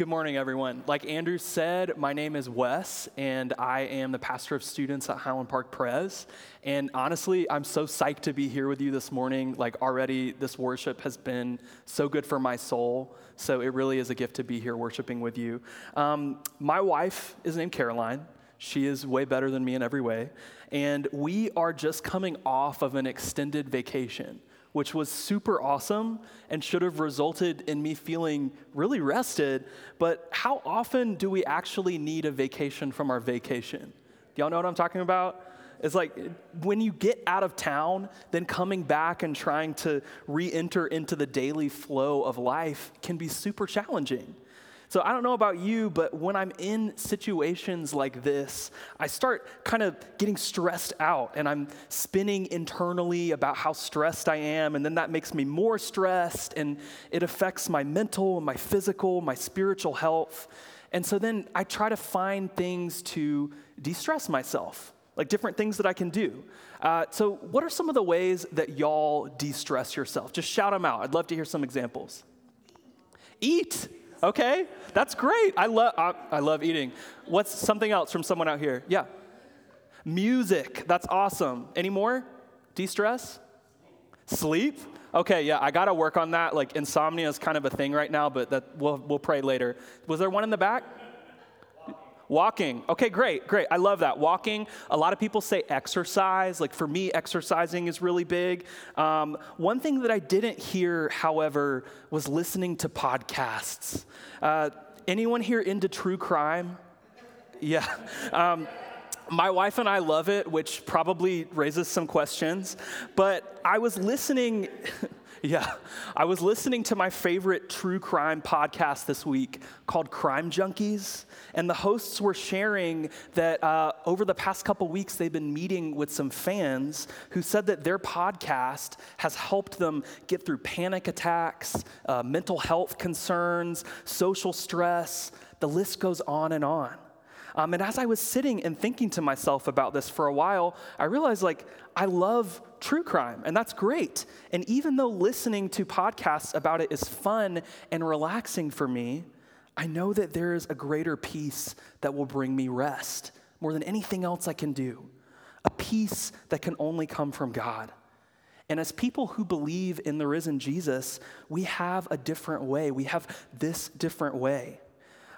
Good morning, everyone. Like Andrew said, my name is Wes, and I am the pastor of students at Highland Park Pres. And honestly, I'm so psyched to be here with you this morning. Like, already, this worship has been so good for my soul. So, it really is a gift to be here worshiping with you. Um, my wife is named Caroline. She is way better than me in every way. And we are just coming off of an extended vacation which was super awesome and should have resulted in me feeling really rested. But how often do we actually need a vacation from our vacation? Do y'all know what I'm talking about? It's like when you get out of town, then coming back and trying to re enter into the daily flow of life can be super challenging. So I don't know about you, but when I'm in situations like this, I start kind of getting stressed out and I'm spinning internally about how stressed I am. And then that makes me more stressed and it affects my mental, my physical, my spiritual health. And so then I try to find things to de stress myself like different things that I can do. Uh, so, what are some of the ways that y'all de stress yourself? Just shout them out. I'd love to hear some examples. Eat. Okay, that's great. I love I, I love eating. What's something else from someone out here? Yeah. Music. That's awesome. Any more? De-stress? Sleep? Okay, yeah, I got to work on that. Like insomnia is kind of a thing right now, but that we'll we'll pray later. Was there one in the back? Walking. Okay, great, great. I love that. Walking. A lot of people say exercise. Like for me, exercising is really big. Um, one thing that I didn't hear, however, was listening to podcasts. Uh, anyone here into true crime? Yeah. Um, my wife and I love it, which probably raises some questions. But I was listening. Yeah. I was listening to my favorite true crime podcast this week called Crime Junkies, and the hosts were sharing that uh, over the past couple weeks, they've been meeting with some fans who said that their podcast has helped them get through panic attacks, uh, mental health concerns, social stress. The list goes on and on. Um, and as I was sitting and thinking to myself about this for a while, I realized like I love true crime, and that's great. And even though listening to podcasts about it is fun and relaxing for me, I know that there is a greater peace that will bring me rest more than anything else I can do, a peace that can only come from God. And as people who believe in the risen Jesus, we have a different way. We have this different way.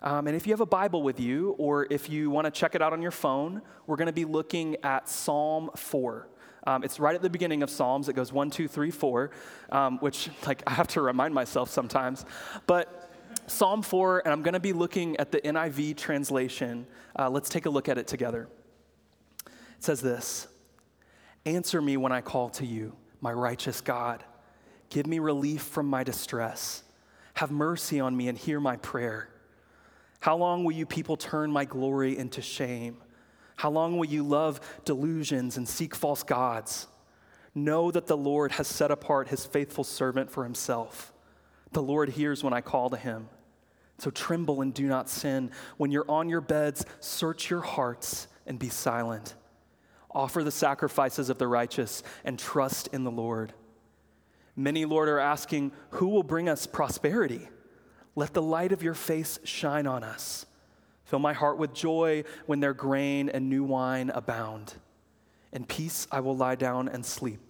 Um, and if you have a Bible with you, or if you want to check it out on your phone, we're going to be looking at Psalm 4. Um, it's right at the beginning of Psalms. It goes one, two, three, four, um, which like I have to remind myself sometimes. But Psalm 4, and I'm going to be looking at the NIV translation. Uh, let's take a look at it together. It says this Answer me when I call to you, my righteous God. Give me relief from my distress. Have mercy on me and hear my prayer. How long will you people turn my glory into shame? How long will you love delusions and seek false gods? Know that the Lord has set apart his faithful servant for himself. The Lord hears when I call to him. So tremble and do not sin. When you're on your beds, search your hearts and be silent. Offer the sacrifices of the righteous and trust in the Lord. Many, Lord, are asking, Who will bring us prosperity? Let the light of your face shine on us. Fill my heart with joy when their grain and new wine abound. In peace I will lie down and sleep.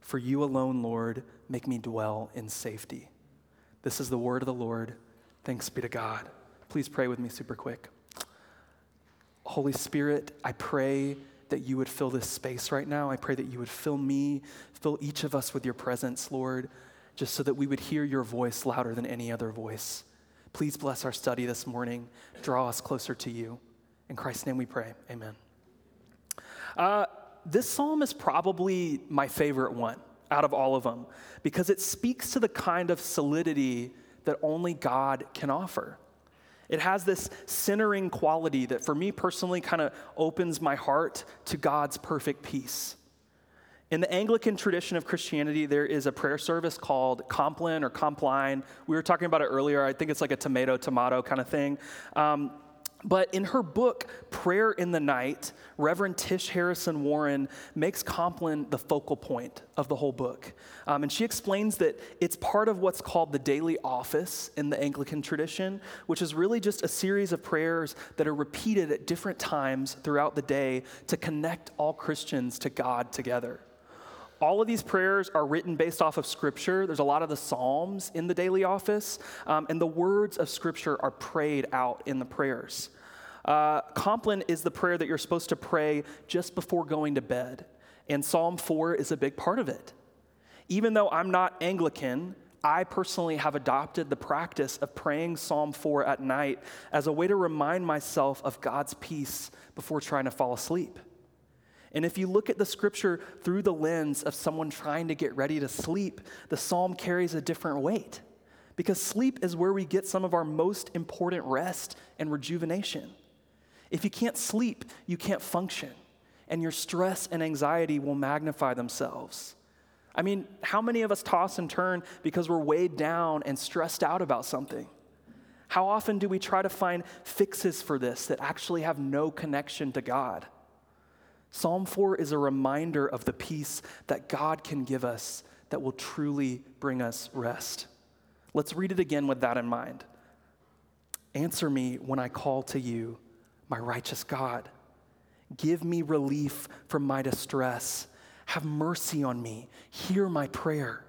For you alone, Lord, make me dwell in safety. This is the word of the Lord. Thanks be to God. Please pray with me super quick. Holy Spirit, I pray that you would fill this space right now. I pray that you would fill me, fill each of us with your presence, Lord just so that we would hear your voice louder than any other voice. Please bless our study this morning. Draw us closer to you. In Christ's name we pray. Amen. Uh, this psalm is probably my favorite one out of all of them because it speaks to the kind of solidity that only God can offer. It has this centering quality that, for me personally, kind of opens my heart to God's perfect peace. In the Anglican tradition of Christianity, there is a prayer service called Compline or Compline. We were talking about it earlier. I think it's like a tomato, tomato kind of thing. Um, But in her book, Prayer in the Night, Reverend Tish Harrison Warren makes Compline the focal point of the whole book. Um, and she explains that it's part of what's called the daily office in the Anglican tradition, which is really just a series of prayers that are repeated at different times throughout the day to connect all Christians to God together. All of these prayers are written based off of Scripture. There's a lot of the Psalms in the daily office, um, and the words of Scripture are prayed out in the prayers. Uh, Compline is the prayer that you're supposed to pray just before going to bed, and Psalm 4 is a big part of it. Even though I'm not Anglican, I personally have adopted the practice of praying Psalm 4 at night as a way to remind myself of God's peace before trying to fall asleep. And if you look at the scripture through the lens of someone trying to get ready to sleep, the psalm carries a different weight. Because sleep is where we get some of our most important rest and rejuvenation. If you can't sleep, you can't function, and your stress and anxiety will magnify themselves. I mean, how many of us toss and turn because we're weighed down and stressed out about something? How often do we try to find fixes for this that actually have no connection to God? Psalm 4 is a reminder of the peace that God can give us that will truly bring us rest. Let's read it again with that in mind. Answer me when I call to you, my righteous God. Give me relief from my distress. Have mercy on me. Hear my prayer.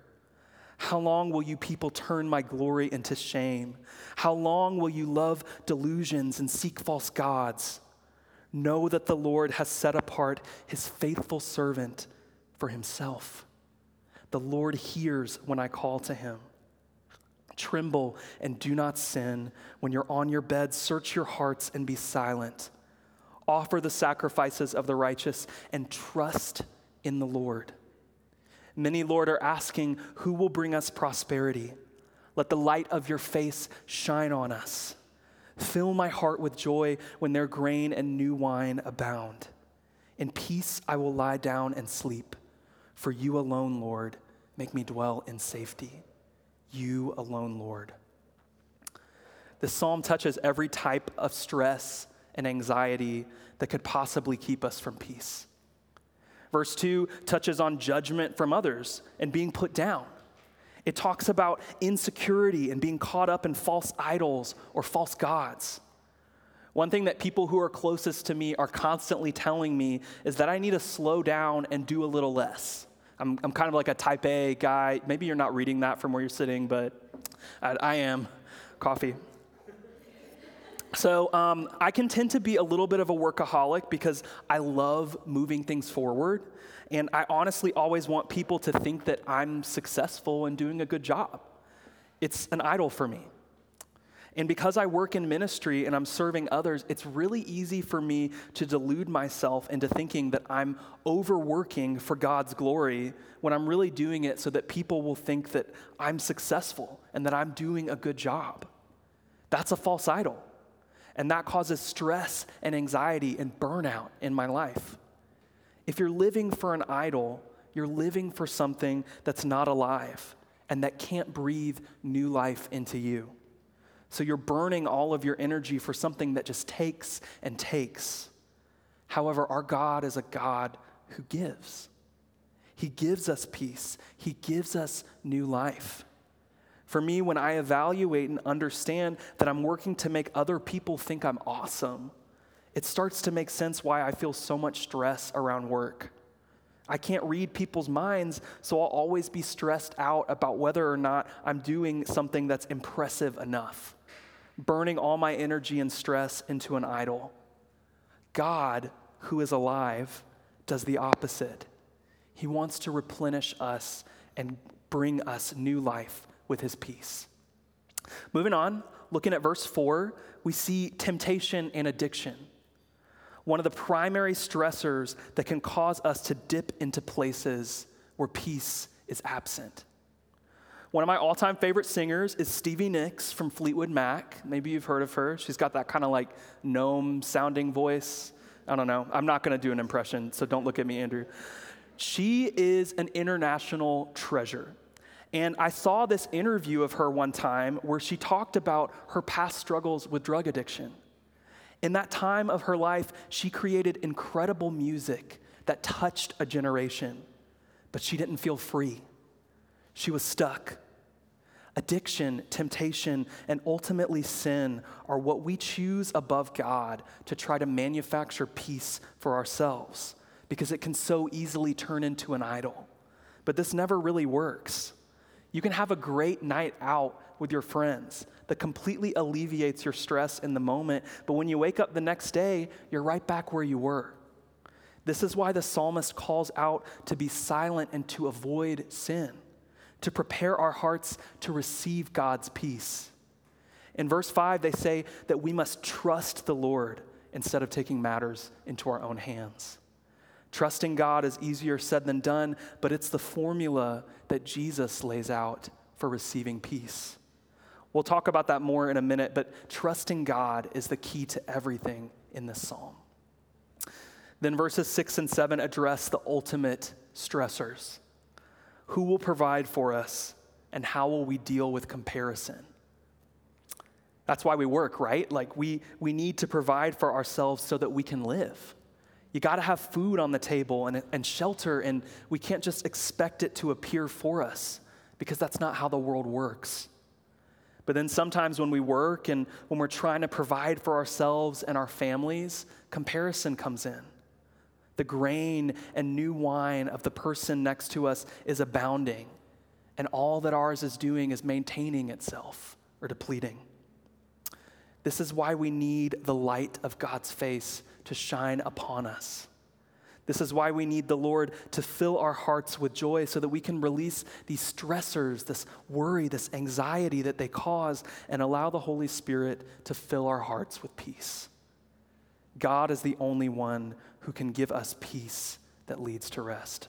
How long will you people turn my glory into shame? How long will you love delusions and seek false gods? Know that the Lord has set apart his faithful servant for himself. The Lord hears when I call to him. Tremble and do not sin. When you're on your bed, search your hearts and be silent. Offer the sacrifices of the righteous and trust in the Lord. Many, Lord, are asking, Who will bring us prosperity? Let the light of your face shine on us. Fill my heart with joy when their grain and new wine abound. In peace I will lie down and sleep. For you alone, Lord, make me dwell in safety. You alone, Lord. This psalm touches every type of stress and anxiety that could possibly keep us from peace. Verse 2 touches on judgment from others and being put down. It talks about insecurity and being caught up in false idols or false gods. One thing that people who are closest to me are constantly telling me is that I need to slow down and do a little less. I'm, I'm kind of like a type A guy. Maybe you're not reading that from where you're sitting, but I, I am. Coffee. So um, I can tend to be a little bit of a workaholic because I love moving things forward. And I honestly always want people to think that I'm successful and doing a good job. It's an idol for me. And because I work in ministry and I'm serving others, it's really easy for me to delude myself into thinking that I'm overworking for God's glory when I'm really doing it so that people will think that I'm successful and that I'm doing a good job. That's a false idol. And that causes stress and anxiety and burnout in my life. If you're living for an idol, you're living for something that's not alive and that can't breathe new life into you. So you're burning all of your energy for something that just takes and takes. However, our God is a God who gives. He gives us peace, He gives us new life. For me, when I evaluate and understand that I'm working to make other people think I'm awesome, it starts to make sense why I feel so much stress around work. I can't read people's minds, so I'll always be stressed out about whether or not I'm doing something that's impressive enough, burning all my energy and stress into an idol. God, who is alive, does the opposite. He wants to replenish us and bring us new life with his peace. Moving on, looking at verse 4, we see temptation and addiction one of the primary stressors that can cause us to dip into places where peace is absent. One of my all time favorite singers is Stevie Nicks from Fleetwood Mac. Maybe you've heard of her. She's got that kind of like gnome sounding voice. I don't know. I'm not going to do an impression, so don't look at me, Andrew. She is an international treasure. And I saw this interview of her one time where she talked about her past struggles with drug addiction. In that time of her life, she created incredible music that touched a generation, but she didn't feel free. She was stuck. Addiction, temptation, and ultimately sin are what we choose above God to try to manufacture peace for ourselves because it can so easily turn into an idol. But this never really works. You can have a great night out with your friends that completely alleviates your stress in the moment, but when you wake up the next day, you're right back where you were. This is why the psalmist calls out to be silent and to avoid sin to prepare our hearts to receive God's peace. In verse 5, they say that we must trust the Lord instead of taking matters into our own hands. Trusting God is easier said than done, but it's the formula that Jesus lays out for receiving peace. We'll talk about that more in a minute, but trusting God is the key to everything in this psalm. Then verses 6 and 7 address the ultimate stressors. Who will provide for us, and how will we deal with comparison? That's why we work, right? Like we, we need to provide for ourselves so that we can live. You got to have food on the table and, and shelter, and we can't just expect it to appear for us because that's not how the world works. But then sometimes when we work and when we're trying to provide for ourselves and our families, comparison comes in. The grain and new wine of the person next to us is abounding, and all that ours is doing is maintaining itself or depleting. This is why we need the light of God's face to shine upon us. This is why we need the Lord to fill our hearts with joy so that we can release these stressors, this worry, this anxiety that they cause, and allow the Holy Spirit to fill our hearts with peace. God is the only one who can give us peace that leads to rest.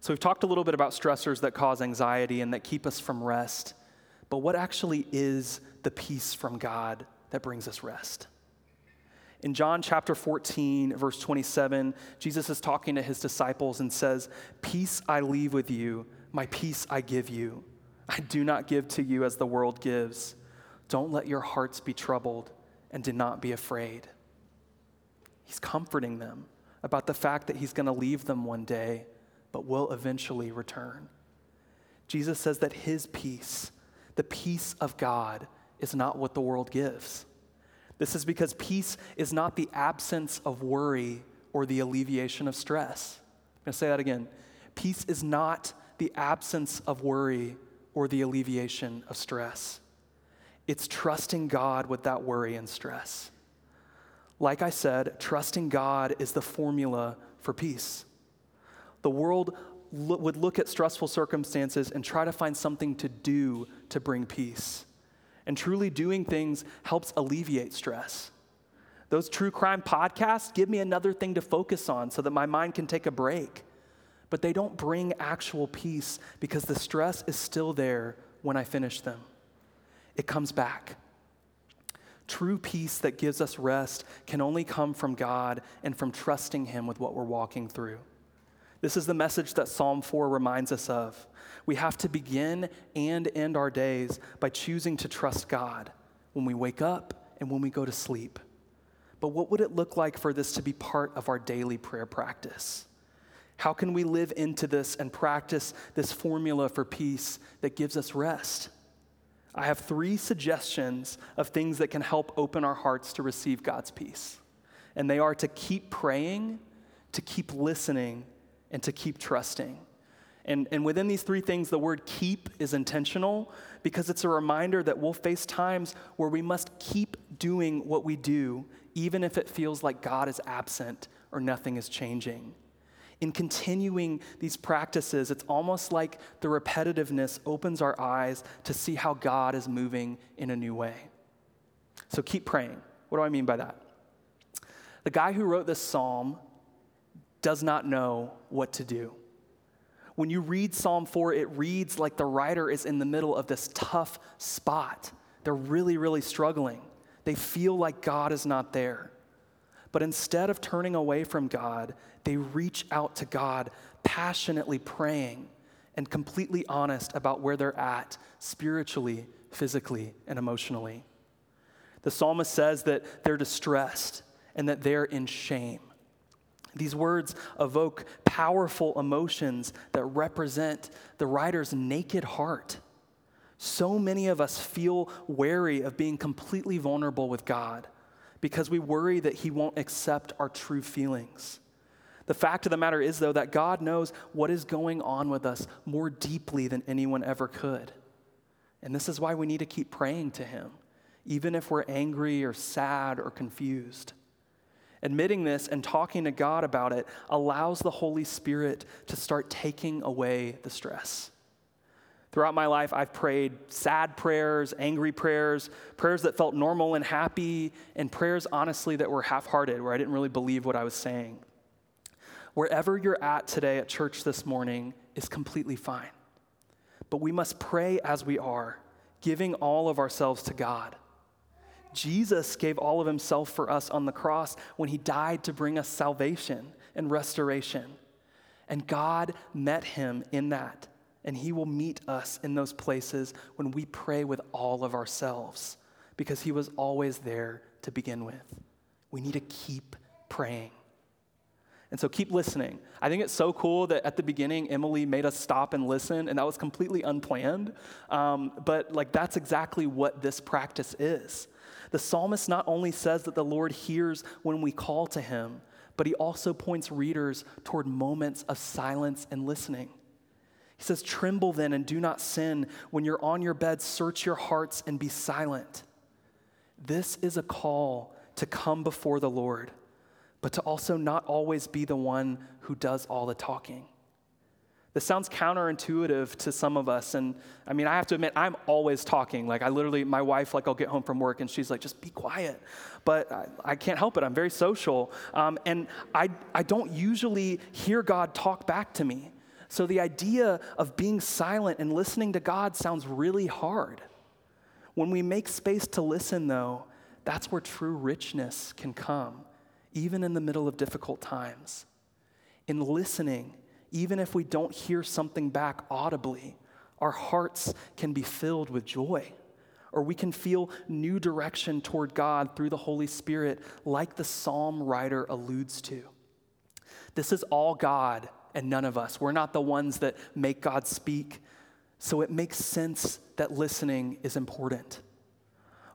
So, we've talked a little bit about stressors that cause anxiety and that keep us from rest, but what actually is the peace from God that brings us rest? In John chapter 14, verse 27, Jesus is talking to his disciples and says, Peace I leave with you, my peace I give you. I do not give to you as the world gives. Don't let your hearts be troubled and do not be afraid. He's comforting them about the fact that he's going to leave them one day, but will eventually return. Jesus says that his peace, the peace of God, is not what the world gives. This is because peace is not the absence of worry or the alleviation of stress. I'm going to say that again. Peace is not the absence of worry or the alleviation of stress. It's trusting God with that worry and stress. Like I said, trusting God is the formula for peace. The world lo- would look at stressful circumstances and try to find something to do to bring peace. And truly doing things helps alleviate stress. Those true crime podcasts give me another thing to focus on so that my mind can take a break. But they don't bring actual peace because the stress is still there when I finish them. It comes back. True peace that gives us rest can only come from God and from trusting Him with what we're walking through. This is the message that Psalm 4 reminds us of. We have to begin and end our days by choosing to trust God when we wake up and when we go to sleep. But what would it look like for this to be part of our daily prayer practice? How can we live into this and practice this formula for peace that gives us rest? I have three suggestions of things that can help open our hearts to receive God's peace. And they are to keep praying, to keep listening, and to keep trusting. And, and within these three things, the word keep is intentional because it's a reminder that we'll face times where we must keep doing what we do, even if it feels like God is absent or nothing is changing in continuing these practices, it's almost like the repetitiveness opens our eyes to see how God is moving in a new way. So keep praying. What do I mean by that? The guy who wrote this psalm does not know what to do. When you read Psalm 4, it reads like the writer is in the middle of this tough spot. They're really, really struggling. They feel like God is not there. But instead of turning away from God, they reach out to God, passionately praying and completely honest about where they're at spiritually, physically, and emotionally. The psalmist says that they're distressed and that they're in shame. These words evoke powerful emotions that represent the writer's naked heart. So many of us feel wary of being completely vulnerable with God because we worry that He won't accept our true feelings. The fact of the matter is, though, that God knows what is going on with us more deeply than anyone ever could. And this is why we need to keep praying to Him, even if we're angry or sad or confused. Admitting this and talking to God about it allows the Holy Spirit to start taking away the stress. Throughout my life, I've prayed sad prayers, angry prayers, prayers that felt normal and happy, and prayers, honestly, that were half hearted, where I didn't really believe what I was saying. Wherever you're at today at church this morning is completely fine. But we must pray as we are, giving all of ourselves to God. Jesus gave all of himself for us on the cross when he died to bring us salvation and restoration. And God met him in that. And he will meet us in those places when we pray with all of ourselves because he was always there to begin with. We need to keep praying. And so keep listening. I think it's so cool that at the beginning, Emily made us stop and listen, and that was completely unplanned. Um, but like that's exactly what this practice is. The psalmist not only says that the Lord hears when we call to him, but he also points readers toward moments of silence and listening. He says, Tremble then and do not sin. When you're on your bed, search your hearts and be silent. This is a call to come before the Lord but to also not always be the one who does all the talking. This sounds counterintuitive to some of us. And I mean, I have to admit, I'm always talking. Like, I literally, my wife, like, I'll get home from work and she's like, just be quiet. But I, I can't help it. I'm very social. Um, and I, I don't usually hear God talk back to me. So the idea of being silent and listening to God sounds really hard. When we make space to listen, though, that's where true richness can come even in the middle of difficult times. In listening, even if we don't hear something back audibly, our hearts can be filled with joy. Or we can feel new direction toward God through the Holy Spirit, like the psalm writer alludes to. This is all God and none of us. We're not the ones that make God speak. So it makes sense that listening is important.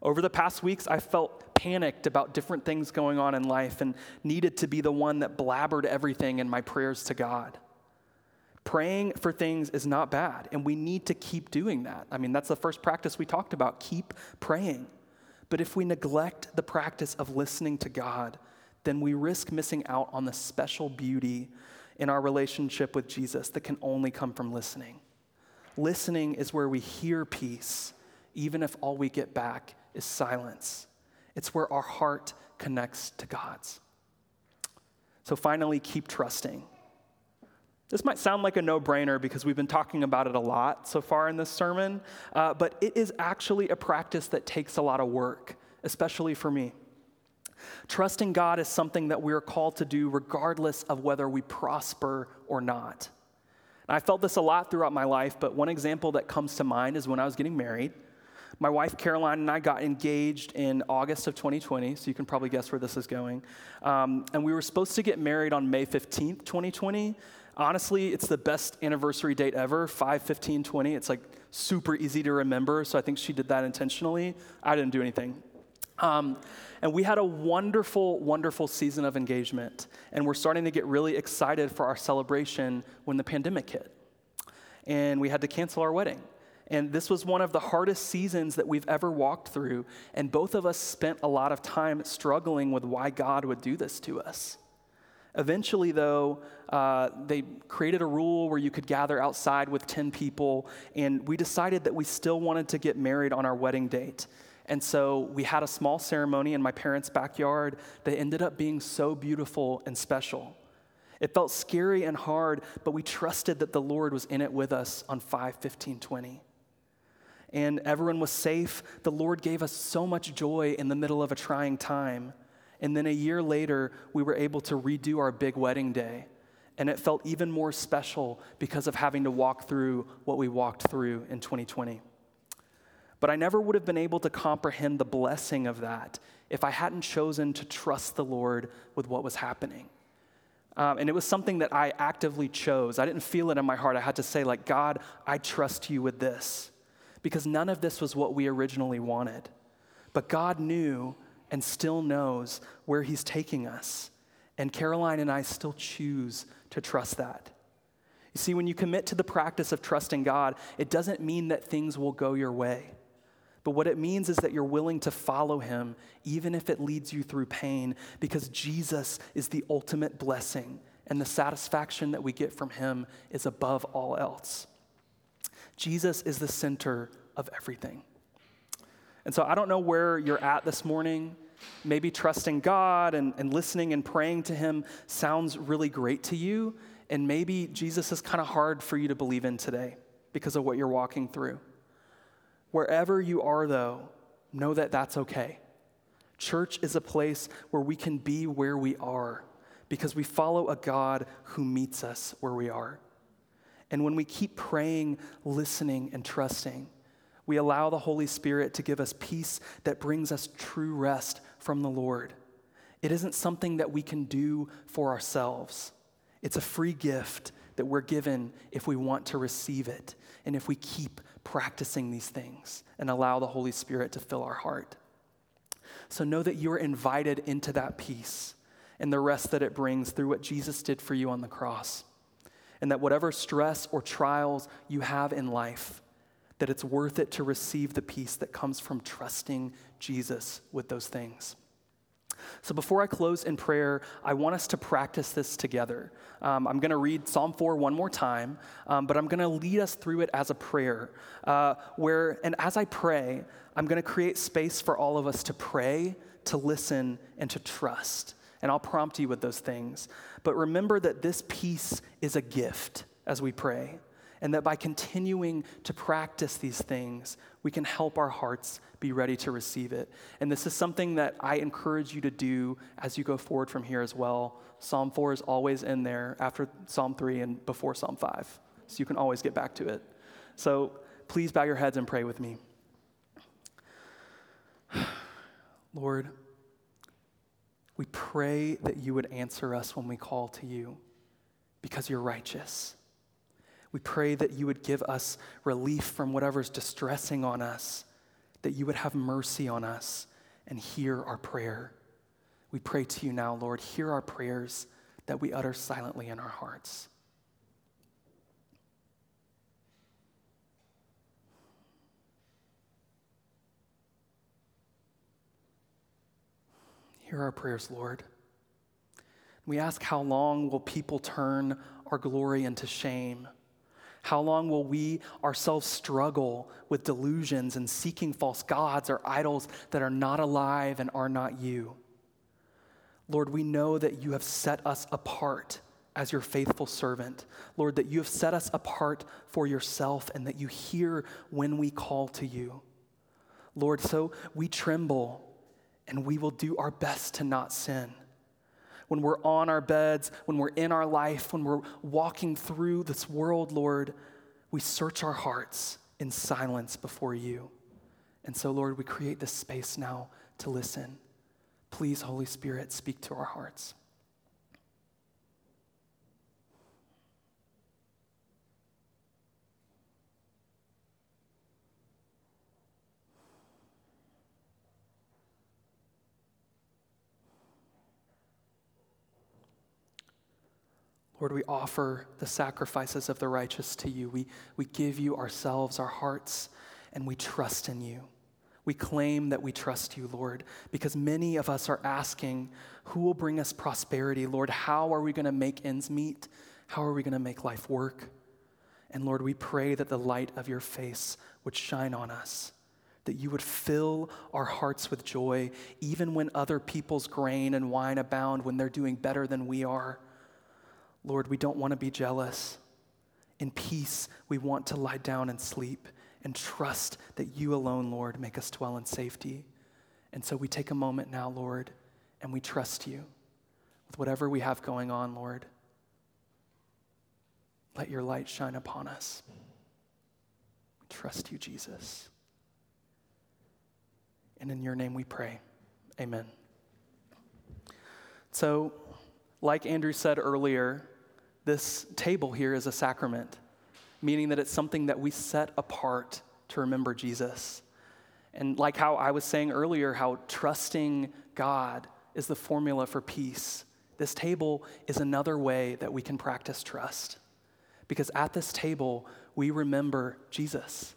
Over the past weeks, I felt panicked about different things going on in life and needed to be the one that blabbered everything in my prayers to God. Praying for things is not bad, and we need to keep doing that. I mean, that's the first practice we talked about keep praying. But if we neglect the practice of listening to God, then we risk missing out on the special beauty in our relationship with Jesus that can only come from listening. Listening is where we hear peace, even if all we get back is silence. It's where our heart connects to God's. So finally, keep trusting. This might sound like a no brainer because we've been talking about it a lot so far in this sermon, uh, but it is actually a practice that takes a lot of work, especially for me. Trusting God is something that we are called to do regardless of whether we prosper or not. And I felt this a lot throughout my life, but one example that comes to mind is when I was getting married. My wife Caroline and I got engaged in August of 2020, so you can probably guess where this is going. Um, and we were supposed to get married on May 15th, 2020. Honestly, it's the best anniversary date ever 5 15 20. It's like super easy to remember, so I think she did that intentionally. I didn't do anything. Um, and we had a wonderful, wonderful season of engagement. And we're starting to get really excited for our celebration when the pandemic hit. And we had to cancel our wedding. And this was one of the hardest seasons that we've ever walked through. And both of us spent a lot of time struggling with why God would do this to us. Eventually, though, uh, they created a rule where you could gather outside with 10 people, and we decided that we still wanted to get married on our wedding date. And so we had a small ceremony in my parents' backyard that ended up being so beautiful and special. It felt scary and hard, but we trusted that the Lord was in it with us on 5 15 20 and everyone was safe. The Lord gave us so much joy in the middle of a trying time. And then a year later, we were able to redo our big wedding day. And it felt even more special because of having to walk through what we walked through in 2020. But I never would have been able to comprehend the blessing of that if I hadn't chosen to trust the Lord with what was happening. Um, and it was something that I actively chose. I didn't feel it in my heart. I had to say, like, God, I trust you with this. Because none of this was what we originally wanted. But God knew and still knows where He's taking us. And Caroline and I still choose to trust that. You see, when you commit to the practice of trusting God, it doesn't mean that things will go your way. But what it means is that you're willing to follow him, even if it leads you through pain, because Jesus is the ultimate blessing, and the satisfaction that we get from him is above all else. Jesus is the center of everything. And so I don't know where you're at this morning. Maybe trusting God and, and listening and praying to him sounds really great to you, and maybe Jesus is kind of hard for you to believe in today because of what you're walking through. Wherever you are, though, know that that's okay. Church is a place where we can be where we are because we follow a God who meets us where we are. And when we keep praying, listening, and trusting, we allow the Holy Spirit to give us peace that brings us true rest from the Lord. It isn't something that we can do for ourselves, it's a free gift that we're given if we want to receive it and if we keep practicing these things and allow the Holy Spirit to fill our heart. So know that you're invited into that peace and the rest that it brings through what Jesus did for you on the cross. And that whatever stress or trials you have in life, that it's worth it to receive the peace that comes from trusting Jesus with those things. So before I close in prayer, I want us to practice this together. Um, I'm going to read Psalm 4 one more time, um, but I'm going to lead us through it as a prayer. Uh, where, and as I pray, I'm going to create space for all of us to pray, to listen, and to trust. And I'll prompt you with those things. But remember that this peace is a gift as we pray and that by continuing to practice these things, we can help our hearts be ready to receive it. And this is something that I encourage you to do as you go forward from here as well. Psalm 4 is always in there after Psalm 3 and before Psalm 5, so you can always get back to it. So please bow your heads and pray with me. Lord, we pray that you would answer us when we call to you because you're righteous. We pray that you would give us relief from whatever's distressing on us, that you would have mercy on us and hear our prayer. We pray to you now, Lord, hear our prayers that we utter silently in our hearts. Hear our prayers, Lord. We ask, how long will people turn our glory into shame? How long will we ourselves struggle with delusions and seeking false gods or idols that are not alive and are not you? Lord, we know that you have set us apart as your faithful servant. Lord, that you have set us apart for yourself and that you hear when we call to you. Lord, so we tremble and we will do our best to not sin when we're on our beds, when we're in our life, when we're walking through this world, Lord, we search our hearts in silence before you. And so, Lord, we create this space now to listen. Please, Holy Spirit, speak to our hearts. Lord, we offer the sacrifices of the righteous to you. We, we give you ourselves, our hearts, and we trust in you. We claim that we trust you, Lord, because many of us are asking, who will bring us prosperity? Lord, how are we going to make ends meet? How are we going to make life work? And Lord, we pray that the light of your face would shine on us, that you would fill our hearts with joy, even when other people's grain and wine abound, when they're doing better than we are. Lord, we don't want to be jealous. In peace, we want to lie down and sleep and trust that you alone, Lord, make us dwell in safety. And so we take a moment now, Lord, and we trust you with whatever we have going on, Lord. Let your light shine upon us. We trust you, Jesus. And in your name we pray. Amen. So, like Andrew said earlier, this table here is a sacrament, meaning that it's something that we set apart to remember Jesus. And like how I was saying earlier, how trusting God is the formula for peace, this table is another way that we can practice trust. Because at this table, we remember Jesus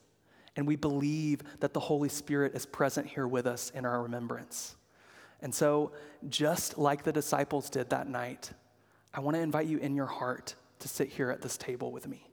and we believe that the Holy Spirit is present here with us in our remembrance. And so, just like the disciples did that night, I want to invite you in your heart to sit here at this table with me.